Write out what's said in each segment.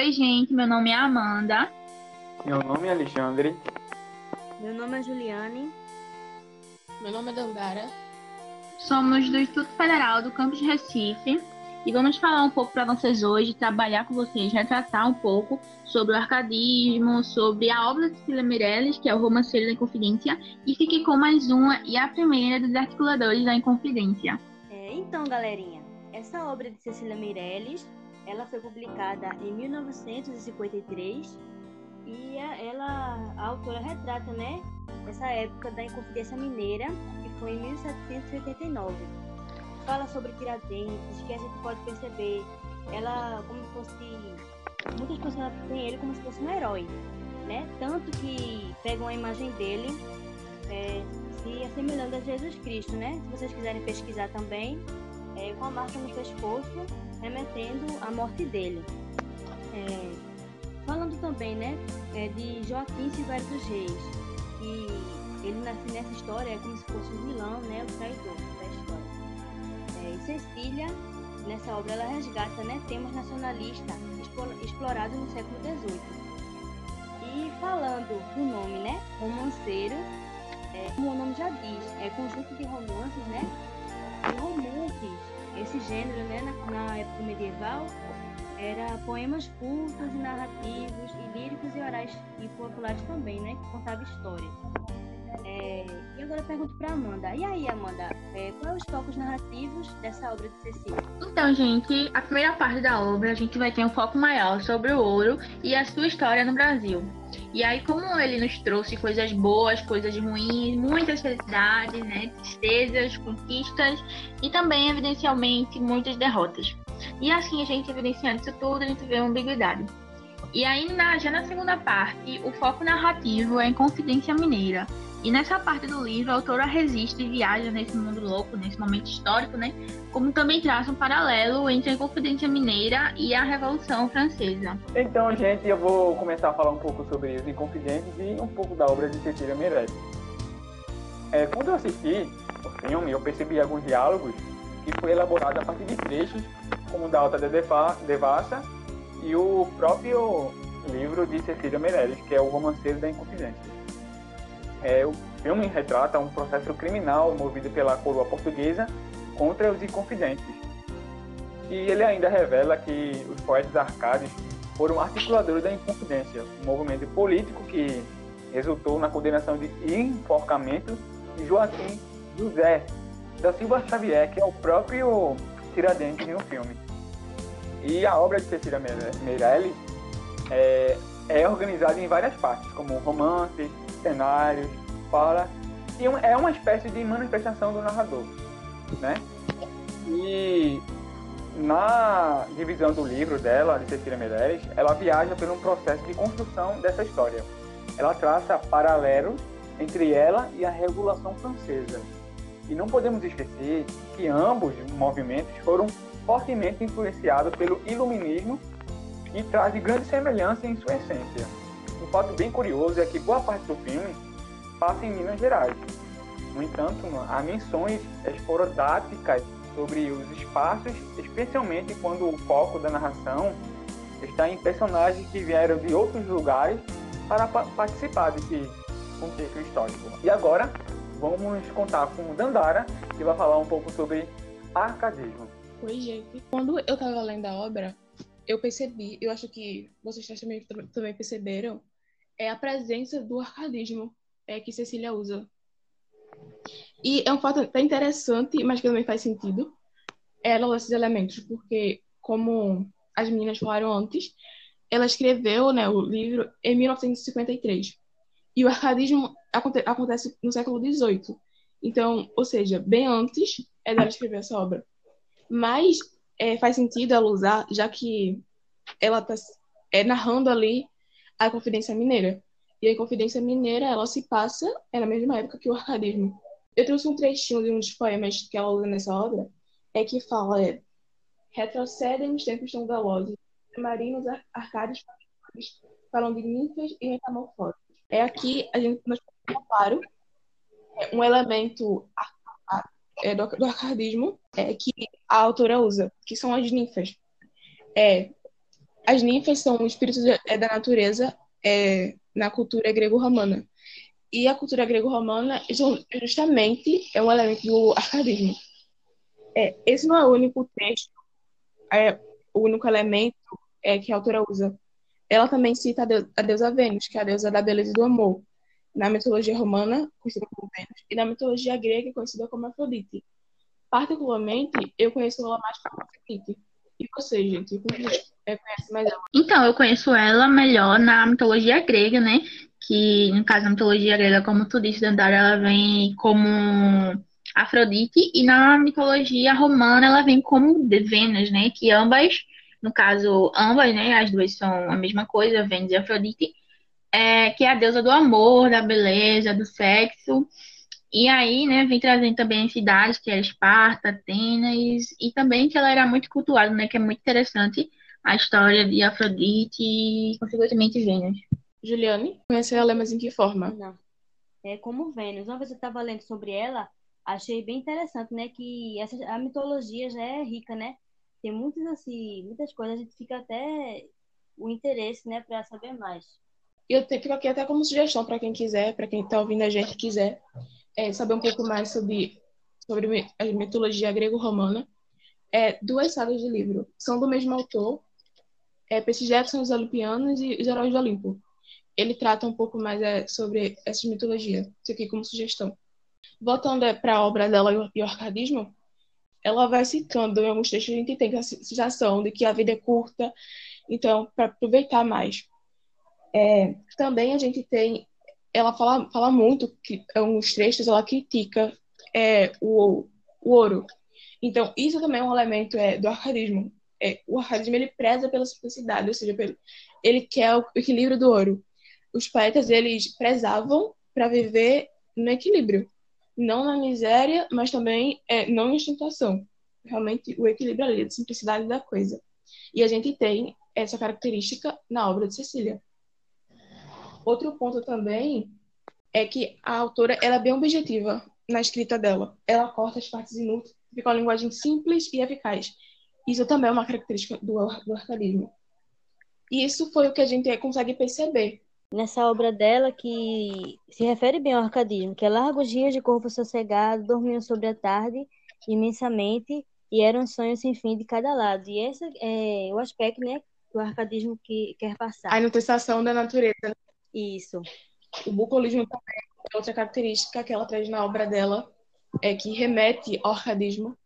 Oi, gente, meu nome é Amanda. Meu nome é Alexandre. Meu nome é Juliane. Meu nome é Dandara. Somos do Instituto Federal do Campus Recife e vamos falar um pouco para vocês hoje, trabalhar com vocês, retratar um pouco sobre o arcadismo, sobre a obra de Cecília Meirelles, que é o Romanceiro da Inconfidência, e fique com mais uma e a primeira dos articuladores da Inconfidência. É, então, galerinha, essa obra de Cecília Meirelles, ela foi publicada em 1953 e ela, a autora retrata, né, essa época da Inconfidência Mineira, que foi em 1789 fala sobre Tiradentes, que a gente pode perceber ela como se fosse. Muitas pessoas têm ele como se fosse um herói, né? Tanto que pegam a imagem dele é, se assemelhando a Jesus Cristo, né? Se vocês quiserem pesquisar também, é, com a marca no pescoço, remetendo à morte dele. É, falando também, né, é, de Joaquim Silvério dos Reis, que ele nasce nessa história é como se fosse um vilão, né, o traidor da história. Cecília, nessa obra, ela resgata né, temas nacionalistas explorados no século XVIII. E falando do nome, né, romanceiro, é, como o nome já diz, é conjunto de romances, né, e romances, esse gênero, né, na, na época medieval, era poemas curtos e narrativos, e líricos e orais e populares também, né, que contavam histórias. É, e agora eu pergunto para Amanda. E aí, Amanda, é, quais os focos narrativos dessa obra de Cecília? Então, gente, a primeira parte da obra a gente vai ter um foco maior sobre o ouro e a sua história no Brasil. E aí, como ele nos trouxe coisas boas, coisas ruins, muitas felicidades, né, tristezas, conquistas e também, evidencialmente, muitas derrotas. E assim, a gente evidenciando isso tudo, a gente vê uma ambiguidade. E aí, na, já na segunda parte, o foco narrativo é em Confidência Mineira, e nessa parte do livro, a autora resiste e viaja nesse mundo louco, nesse momento histórico, né? Como também traça um paralelo entre a Inconfidência Mineira e a Revolução Francesa. Então, gente, eu vou começar a falar um pouco sobre os Inconfidentes e um pouco da obra de Cecília Meirelles. É, quando eu assisti o filme, eu percebi alguns diálogos que foi elaborado a partir de trechos, como o da Alta de Devassa e o próprio livro de Cecília Meirelles, que é o Romanceiro da Inconfidência. É, o filme retrata um processo criminal movido pela coroa portuguesa contra os inconfidentes. E ele ainda revela que os poetas arcádios foram articuladores da Inconfidência, um movimento político que resultou na condenação de enforcamento de Joaquim José da Silva Xavier, que é o próprio Tiradentes no filme. E a obra de Cecília Meirelles é, é organizada em várias partes, como romance, cenários, fala. E é uma espécie de manifestação do narrador, né? E na divisão do livro dela, de Cecília Meirelles, ela viaja um processo de construção dessa história. Ela traça paralelos entre ela e a Revolução Francesa. E não podemos esquecer que ambos movimentos foram fortemente influenciados pelo iluminismo e trazem grande semelhança em sua essência um fato bem curioso é que boa parte do filme passa em Minas Gerais. No entanto, há menções esporodáticas sobre os espaços, especialmente quando o foco da narração está em personagens que vieram de outros lugares para participar desse contexto histórico. E agora, vamos contar com Dandara, que vai falar um pouco sobre arcadismo. Oi, gente. Quando eu estava lendo a obra, eu percebi, eu acho que vocês também, também perceberam, é a presença do arcadismo é, que Cecília usa. E é um fato até interessante, mas que também faz sentido, ela usar esses elementos, porque, como as meninas falaram antes, ela escreveu né, o livro em 1953. E o arcadismo aconte acontece no século XVIII. Então, ou seja, bem antes é dela escrever essa obra. Mas é, faz sentido ela usar, já que ela está é, narrando ali a Confidência Mineira. E a Confidência Mineira, ela se passa é na mesma época que o arcadismo. Eu trouxe um trechinho de um dos poemas que ela usa nessa obra, é que fala é, retrocedem os tempos tão velozes, marinos arcádios falam de ninfas e metamorfoses. É aqui a gente nós claro é, um elemento é, do, do arcadismo é, que a autora usa, que são as ninfas. É, as ninfas são espíritos é, da natureza é, na cultura grego-romana. E a cultura grego-romana justamente é um elemento do arcadismo. É, esse não é o único texto, é o único elemento é, que a autora usa. Ela também cita a, a deusa Vênus, que é a deusa da beleza e do amor, na mitologia romana, conhecida como Vênus, e na mitologia grega, conhecida como Afrodite. Particularmente, eu conheço ela mais como Afrodite. E você, gente? Ela? Então, eu conheço ela melhor na mitologia grega, né? Que, no caso, a mitologia grega, como tu disse, Dandara, ela vem como Afrodite, e na mitologia romana ela vem como Vênus, né? Que ambas, no caso, ambas, né? As duas são a mesma coisa, Vênus e Afrodite, é, que é a deusa do amor, da beleza, do sexo. E aí, né, vem trazendo também cidades, que é Esparta, Atenas, e também que ela era muito cultuada, né? Que é muito interessante a história de Afrodite e, consequentemente, Vênus. Juliane, conhece ela, mas em que forma? Não. É como Vênus. Uma vez eu estava lendo sobre ela, achei bem interessante, né? Que essa, a mitologia já é rica, né? Tem muitas, assim, muitas coisas, a gente fica até o interesse, né, para saber mais. Eu fico aqui até como sugestão para quem quiser, para quem está ouvindo a gente quiser é, saber um pouco mais sobre, sobre a mitologia grego-romana. É, duas sagas de livro. São do mesmo autor. É, Percy Jackson, os Olimpianos e os Heróis do Olimpo. Ele trata um pouco mais é, sobre essa mitologia. Isso aqui como sugestão. Voltando é, para a obra dela e o arcadismo, ela vai citando em alguns textos a gente tem a sensação de que a vida é curta, então para aproveitar mais. É, também a gente tem, ela fala, fala muito que alguns trechos ela critica é, o, o ouro. Então isso também é um elemento é, do arcadismo. É, o arcadismo ele preza pela simplicidade, ou seja, ele quer o equilíbrio do ouro. Os poetas eles prezavam para viver no equilíbrio não na miséria, mas também é, não em ostentação. Realmente o equilíbrio ali, a simplicidade da coisa. E a gente tem essa característica na obra de Cecília. Outro ponto também é que a autora ela é bem objetiva na escrita dela. Ela corta as partes inúteis, fica uma linguagem simples e eficaz. Isso também é uma característica do, do arcadismo. E isso foi o que a gente consegue perceber nessa obra dela que se refere bem ao arcadismo, que é largos dias de corpo sossegado, dormiam sobre a tarde imensamente e eram sonhos sem fim de cada lado. E esse é o aspecto, né, do arcadismo que quer passar. A inutestação da natureza. Isso. O bucolismo também é outra característica que ela traz na obra dela, é que remete ao arcadismo.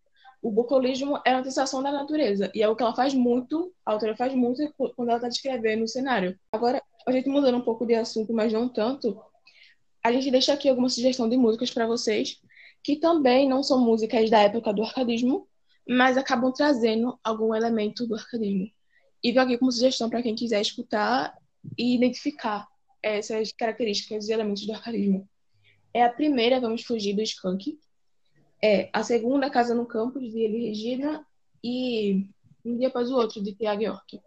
O bucolismo é a inutestação da natureza, e é o que ela faz muito, a autora faz muito quando ela está descrevendo o cenário. Agora, a gente mudando um pouco de assunto, mas não tanto, a gente deixa aqui alguma sugestão de músicas para vocês, que também não são músicas da época do arcadismo, mas acabam trazendo algum elemento do arcadismo. E vou aqui como sugestão para quem quiser escutar e identificar essas características e elementos do arcadismo. É a primeira, Vamos Fugir do Skunk. É a segunda, Casa no Campus, de Eli Regina. E Um Dia Após o Outro, de Tiago York.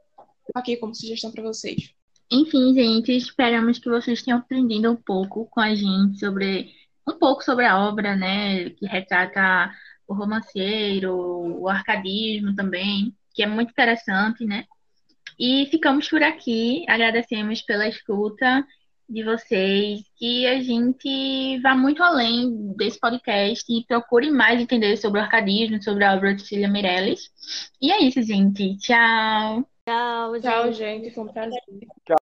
Aqui como sugestão para vocês. Enfim, gente, esperamos que vocês tenham aprendido um pouco com a gente sobre um pouco sobre a obra, né, que retrata o romanceiro, o arcadismo também, que é muito interessante, né? E ficamos por aqui, agradecemos pela escuta de vocês, que a gente vá muito além desse podcast e procure mais entender sobre o arcadismo, sobre a obra de Cecília Meirelles. E é isso, gente. Tchau! Tchau, Tchau, gente. Foi um prazer. Tchau.